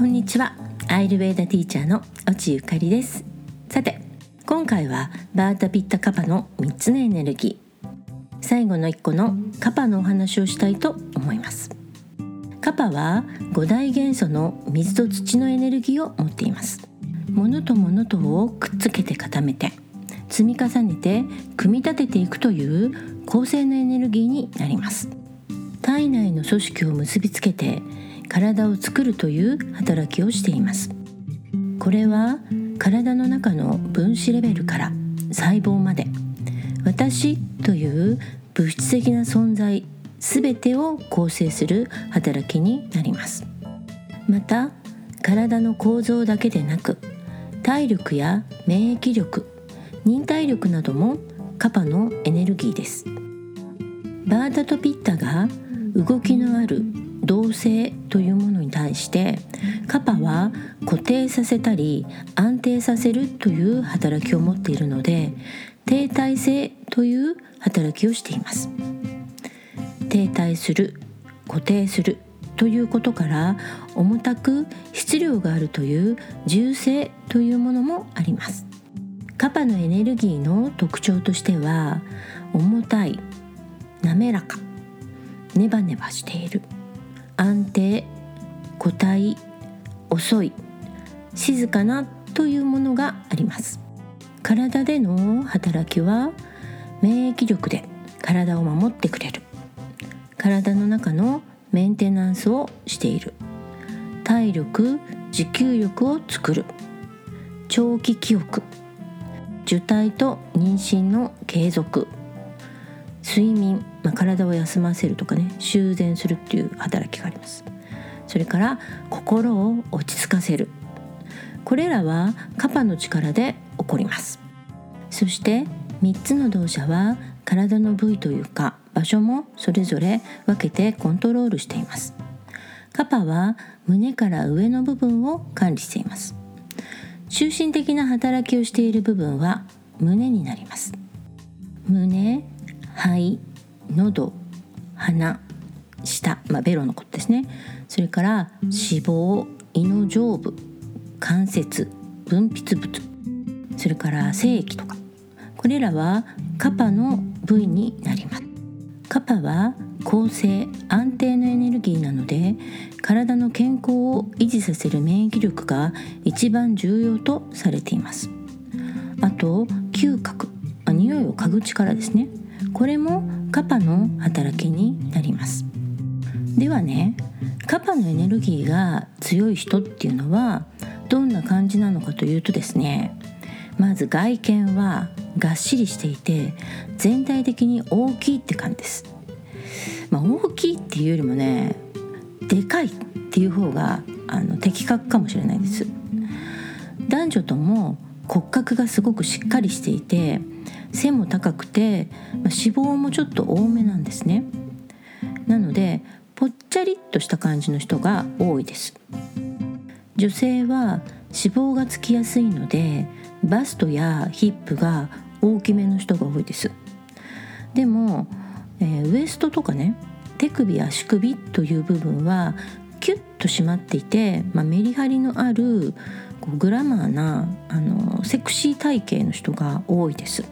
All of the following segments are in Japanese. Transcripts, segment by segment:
こんにちは。アイルベーダティーチャーの落ゆかりです。さて今回はバータピッタカパの3つのエネルギー。最後の1個のカパのお話をしたいと思います。カパは5大元素の水と土のエネルギーを持っています。物と物とをくっつけて固めて積み重ねて組み立てていくという構成のエネルギーになります。体内の組織を結びつけて体を作るという働きをしています。これは体の中の分子レベルから細胞まで。私という物質的な存在全てを構成する働きになります。また体の構造だけでなく体力や免疫力忍耐力などもカパのエネルギーです。バーダとピッタが動きのある動性というものに対してカパは固定させたり安定させるという働きを持っているので停滞性という働きをしています。停滞する固定するということから重たく質量があるという重性というものもあります。カパのエネルギーの特徴としては重たい滑らかネバネバしている。安定固体遅い静かなというものがあります。体での働きは免疫力で体を守ってくれる。体の中のメンテナンスをしている。体力持久力を作る。長期記憶。受胎と妊娠の継続。睡眠、まあ、体を休ませるとかね修繕するっていう働きがあります。それから心を落ち着かせる。これらはカパの力で起こります。そして3つの動作は体の部位というか場所もそれぞれ分けてコントロールしています。カパは胸から上の部分を管理しています。中心的な働きをしている部分は胸になります。胸肺喉鼻舌、まあ、ベロのことですね。それから脂肪胃の上部関節分泌物。それから精液とか。これらはカパの部位になります。カパは構成安定のエネルギーなので体の健康を維持させる免疫力が一番重要とされています。あと嗅覚匂いを嗅ぐ力ですね。これもカパの働きになります。ではねカパのエネルギーが強い人っていうのはどんな感じなのかというとですねまず外見はがっしりしていて全体的に大きいって感じです、まあ、大きいっていうよりもねでかいっていう方があの的確かもしれないです。男女とも骨格がすごくしっかりしていて背も高くて、まあ、脂肪もちょっと多めなんですね。なのでぽっちゃりっとした感じの人が多いです。女性は脂肪がつきやすいのでバストやヒップが大きめの人が多いです。でも、えー、ウエストとかね手首足首という部分はキュッと締まっていて、まあ、メリハリのあるこうグラマーなあのセクシー体型の人が多いです。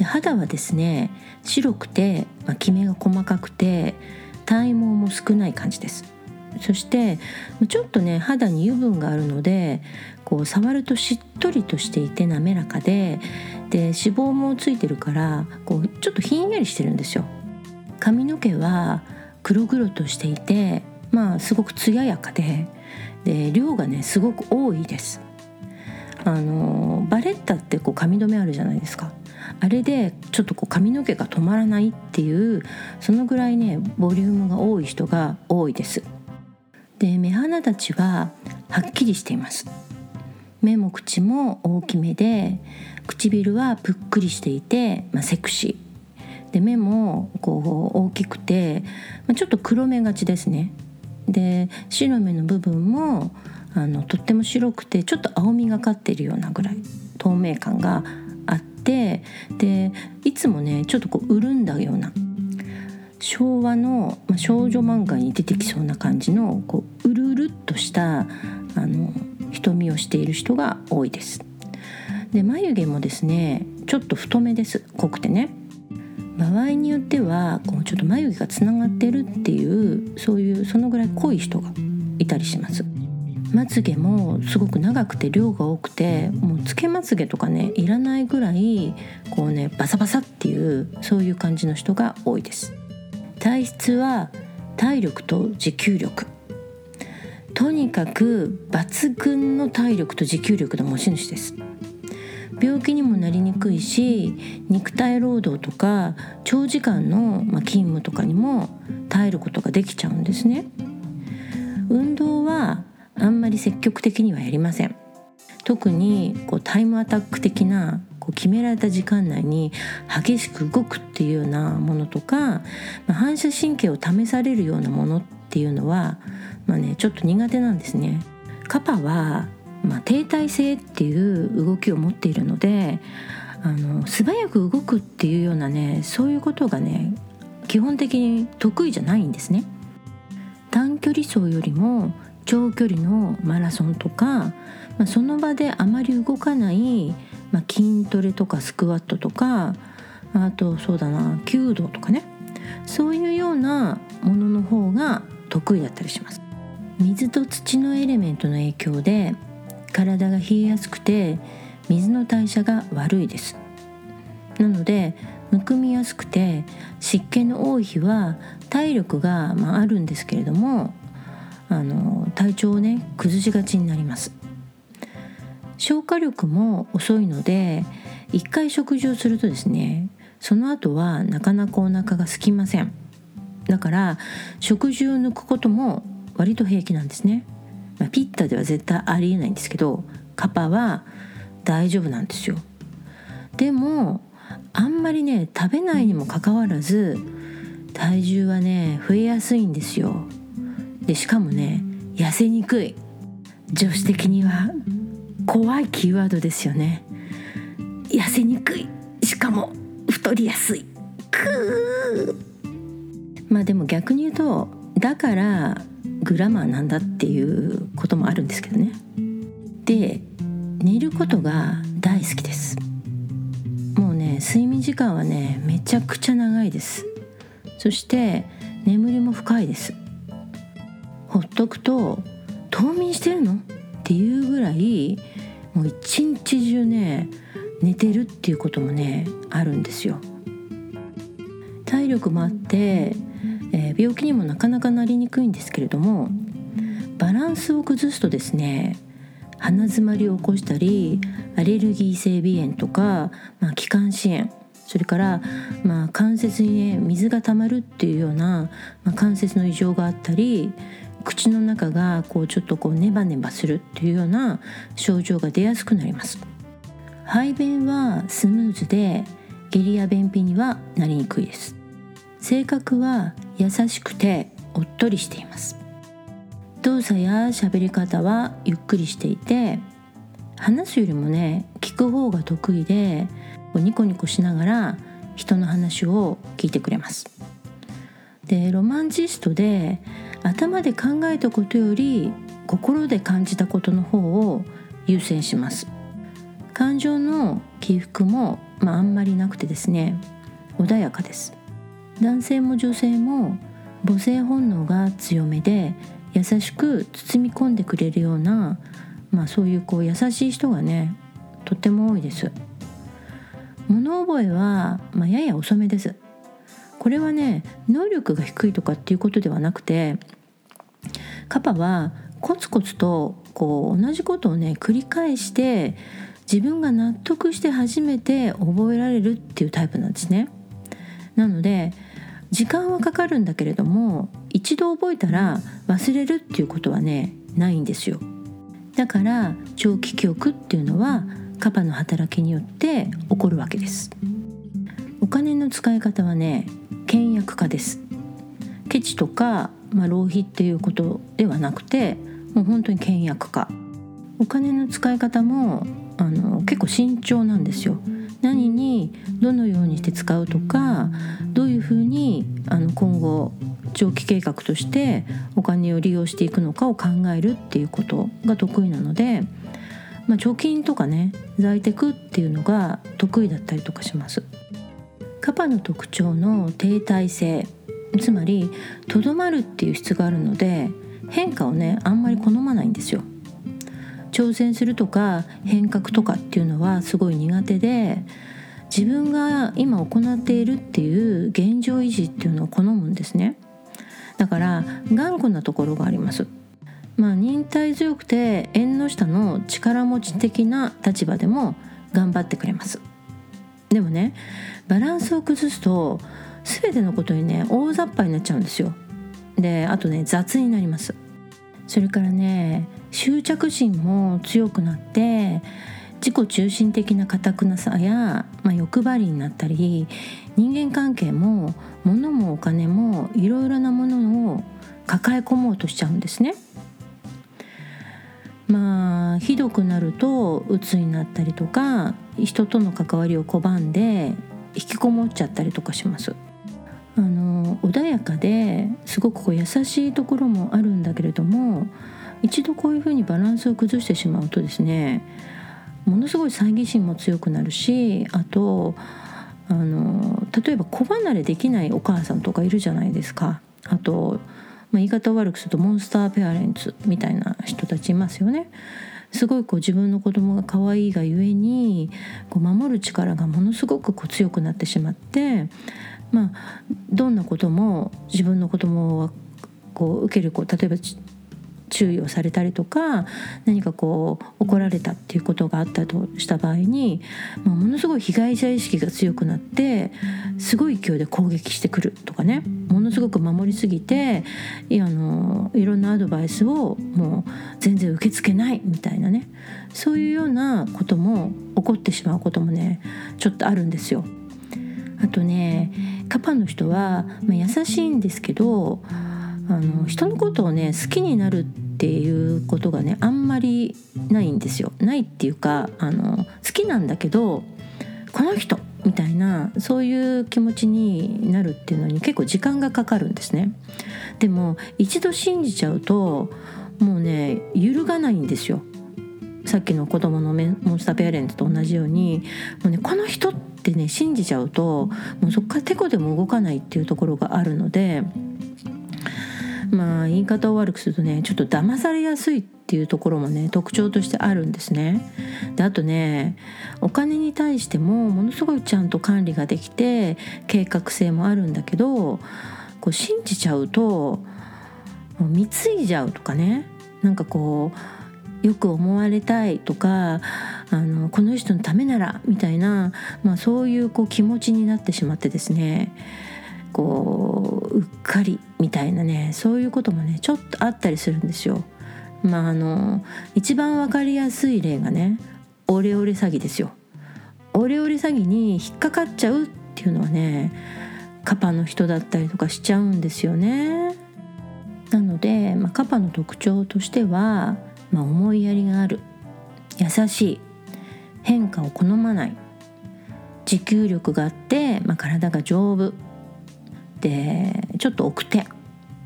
で肌はですね白くて、まあ、キメが細かくて体毛も少ない感じです。そしてちょっとね肌に油分があるのでこう触るとしっとりとしていて滑らかでで脂肪もついてるからこうちょっとひんやりしてるんですよ。髪の毛は黒々としていてまあすごく艶やかでで量がねすごく多いです。あのバレッタってこう髪留めあるじゃないですか。あれでちょっとこう髪の毛が止まらないっていうそのぐらいねボリュームが多い人が多いです。で目鼻立ちははっきりしています。目も口も大きめで唇はぷっくりしていて、まあ、セクシー。で目もこう大きくて、まあ、ちょっと黒目がちですね。で白目の部分もあのとっても白くてちょっと青みがかってるようなぐらい透明感がってでいつもねちょっとこう潤んだような昭和の、まあ、少女漫画に出てきそうな感じのこううるうるっとしたあの瞳をしている人が多いです。で眉毛もですねちょっと太めです。濃くてね。場合によってはこうちょっと眉毛がつながってるっていうそういうそのぐらい濃い人がいたりします。まつげもすごく長くて量が多くてもうつけまつげとかねいらないぐらいこうねバサバサっていうそういう感じの人が多いです。体質は体力と持久力。とにかく抜群の体力と持久力の持ち主です。病気にもなりにくいし肉体労働とか長時間の勤務とかにも耐えることができちゃうんですね。運動はあんまり積極的にはやりません特にこうタイムアタック的なこう決められた時間内に激しく動くっていうようなものとか、まあ、反射神経を試されるようなものっていうのは、まあね、ちょっと苦手なんですね。カパは、まあ、停滞性っていう動きを持っているのであの素早く動くっていうようなねそういうことがね基本的に得意じゃないんですね。短距離走よりも長距離のマラソンとか、まあ、その場であまり動かないまあ、筋トレとかスクワットとかあとそうだな弓道とかね。そういうようなものの方が得意だったりします。水と土のエレメントの影響で体が冷えやすくて水の代謝が悪いです。なのでむくみやすくて湿気の多い日は体力が、まあ、あるんですけれどもあの体調をね崩しがちになります。消化力も遅いので一回食事をするとですねその後はなかなかお腹が空きません。だから食事を抜くことも割と平気なんですね、まあ、ピッタでは絶対ありえないんですけどカパは大丈夫なんですよ。でもあんまりね食べないにもかかわらず体重はね増えやすいんですよ。でしかもね痩せにくい。女子的には怖いキーワードですよね。痩せにくい。しかも太りやすい。くまあでも逆に言うとだからグラマーなんだっていうこともあるんですけどね。で寝ることが大好きです。もうね睡眠時間はねめちゃくちゃ長いです。そして眠りも深いです。ほっとくと冬眠してるの？っていうぐらいもう一日中ね寝てるっていうこともねあるんですよ。体力もあって、えー、病気にもなかなかなりにくいんですけれどもバランスを崩すとですね鼻づまりを起こしたりアレルギー性鼻炎とか、まあ、気管支炎それから、まあ、関節にね水が溜まるっていうような、まあ、関節の異常があったり口の中がこうちょっとこうネバネバするっていうような症状が出やすくなります。排便はスムーズで下痢や便秘にはなりにくいです。性格は優しくておっとりしています。動作や喋り方はゆっくりしていて話すよりもね聞く方が得意でニコニコしながら人の話を聞いてくれます。でロマンチストで頭で考えたことより心で感じたことの方を優先します。感情の起伏も、まあ、あんまりなくてですね穏やかです。男性も女性も母性本能が強めで優しく包み込んでくれるような、まあ、そういうこう優しい人がねとっても多いです。物覚えは、まあ、やや遅めです。これはね能力が低いとかっていうことではなくてカパはコツコツとこう同じことをね繰り返して自分が納得して初めて覚えられるっていうタイプなんですね。なので時間はかかるんだけれども一度覚えたら忘れるっていうことはねないんですよ。だから長期記憶っていうのはカパの働きによって起こるわけです。お金の使い方はね倹約家です。ケチとか、まあ、浪費っていうことではなくてもう本当に倹約家。お金の使い方もあの結構慎重なんですよ。何にどのようにして使うとかどういうふうにあの今後長期計画としてお金を利用していくのかを考えるっていうことが得意なので、まあ、貯金とかね在宅っていうのが得意だったりとかします。カパの特徴の停滞性つまりとどまるっていう質があるので変化をねあんまり好まないんですよ。挑戦するとか変革とかっていうのはすごい苦手で自分が今行っているっていう現状維持っていうのを好むんですね。だから頑固なところがあります。まあ忍耐強くて縁の下の力持ち的な立場でも頑張ってくれます。でもねバランスを崩すと全てのことにね大雑把になっちゃうんですよであとね雑になりますそれからね執着心も強くなって自己中心的な堅くなさや、まあ、欲張りになったり人間関係も物もお金もいろいろなものを抱え込もうとしちゃうんですね。まあひどくなると鬱になったりとか人との関わりを拒んで引きこもっちゃったりとかします。あの穏やかですごくこう優しいところもあるんだけれども一度こういうふうにバランスを崩してしまうとですねものすごい猜疑心も強くなるしあとあの例えば子離れできないお母さんとかいるじゃないですかあと、まあ、言い方を悪くするとモンスターペアレンツみたいな人たちいますよね。すごいこう自分の子供が可愛いがゆえにこう守る力がものすごくこう強くなってしまってまあどんなことも自分の子供はこう受けるこう例えば注意をされたりとか何かこう怒られたっていうことがあったとした場合に、まあ、ものすごい被害者意識が強くなってすごい勢いで攻撃してくるとかねものすごく守りすぎていやあのいろんなアドバイスをもう全然受け付けないみたいなねそういうようなことも起こってしまうこともねちょっとあるんですよ。あとねカパの人は、まあ、優しいんですけどあの人のことをね好きになるっていうことがねあんまりないんですよ。ないっていうかあの好きなんだけどこの人みたいなそういう気持ちになるっていうのに結構時間がかかるんですね。でも一度信じちゃうともうね揺るがないんですよ。さっきの子供のモンスターペアレントと同じようにもうねこの人ってね信じちゃうともうそこからてこでも動かないっていうところがあるのでまあ言い方を悪くするとねちょっと騙されやすいっていうところもね特徴としてあるんですね。であとねお金に対してもものすごいちゃんと管理ができて計画性もあるんだけどこう信じちゃうと貢いじゃうとかねなんかこうよく思われたいとかあのこの人のためならみたいな、まあ、そういうこう気持ちになってしまってですねこううっかりみたいなねそういうこともねちょっとあったりするんですよ。まああの一番分かりやすい例がねオレオレ詐欺ですよ。オレオレ詐欺に引っかかっちゃうっていうのはねカパの人だったりとかしちゃうんですよね。なので、まあ、カパの特徴としては、まあ、思いやりがある優しい変化を好まない持久力があって、まあ、体が丈夫でちょっと奥手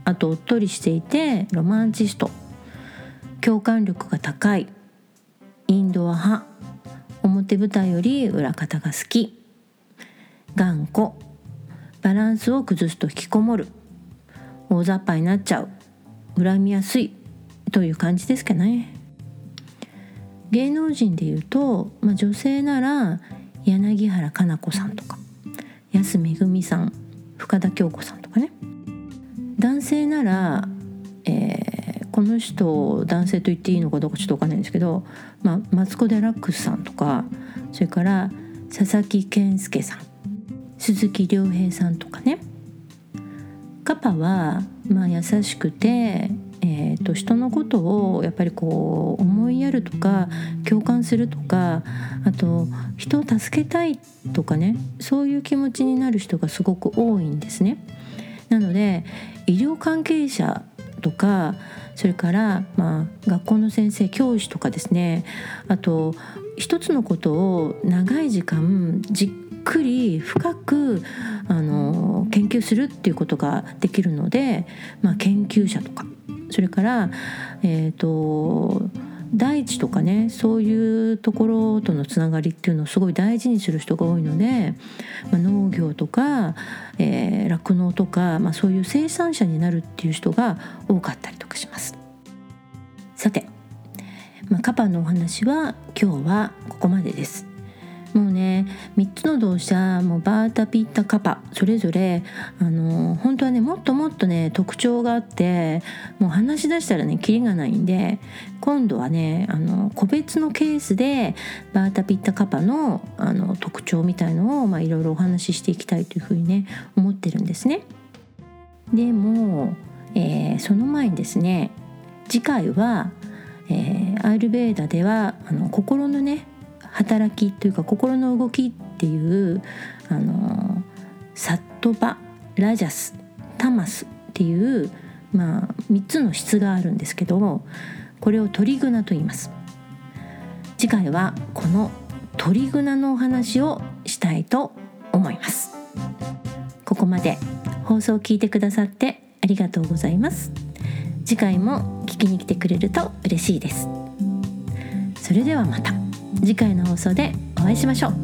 あとおっとりしていてロマンチスト。共感力が高い。インドア派。表舞台より裏方が好き。頑固。バランスを崩すと引きこもる。大雑把になっちゃう。恨みやすい。という感じですかね。芸能人でいうと、まあ、女性なら柳原加奈子さんとか。安めぐみさん。深田恭子さんとかね。男性なら、えー、この人男性と言っていいのかどうかちょっと分かんないんですけど、まあ、マツコ・デラックスさんとかそれから佐々木健介さん鈴木亮平さんとかね。カパは、まあ、優しくてえーと、人のことをやっぱりこう思いやるとか共感するとかあと人を助けたいとかねそういう気持ちになる人がすごく多いんですね。なので医療関係者とかそれから、まあ、学校の先生教師とかですねあと一つのことを長い時間じっくり深くあの研究するっていうことができるので、まあ、研究者とかそれからえっ、ー、と大地とかねそういうところとのつながりっていうのをすごい大事にする人が多いので、まあ、農業とか酪農、えー、とか、まあ、そういう生産者になるっていう人が多かったりとかします。さて、まあ、カパのお話は今日はここまでです。もうね3つの動詞もうバータピッタカパそれぞれあの本当はねもっともっとね特徴があってもう話し出したらねキリがないんで今度はねあの個別のケースでバータピッタカパのあの特徴みたいのをいろいろお話ししていきたいというふうにね思ってるんですね。でも、えー、その前にですね次回は、えー、アイルベーダではあの心のね働きというか心の動きっていうあのサットバラジャスタマスっていう、まあ、3つの質があるんですけどもこれを鳥グナと言います。次回はこの鳥グナのお話をしたいと思います。ここまで放送を聞いてくださってありがとうございます。次回も聞きに来てくれると嬉しいです。それではまた。次回の放送でお会いしましょう。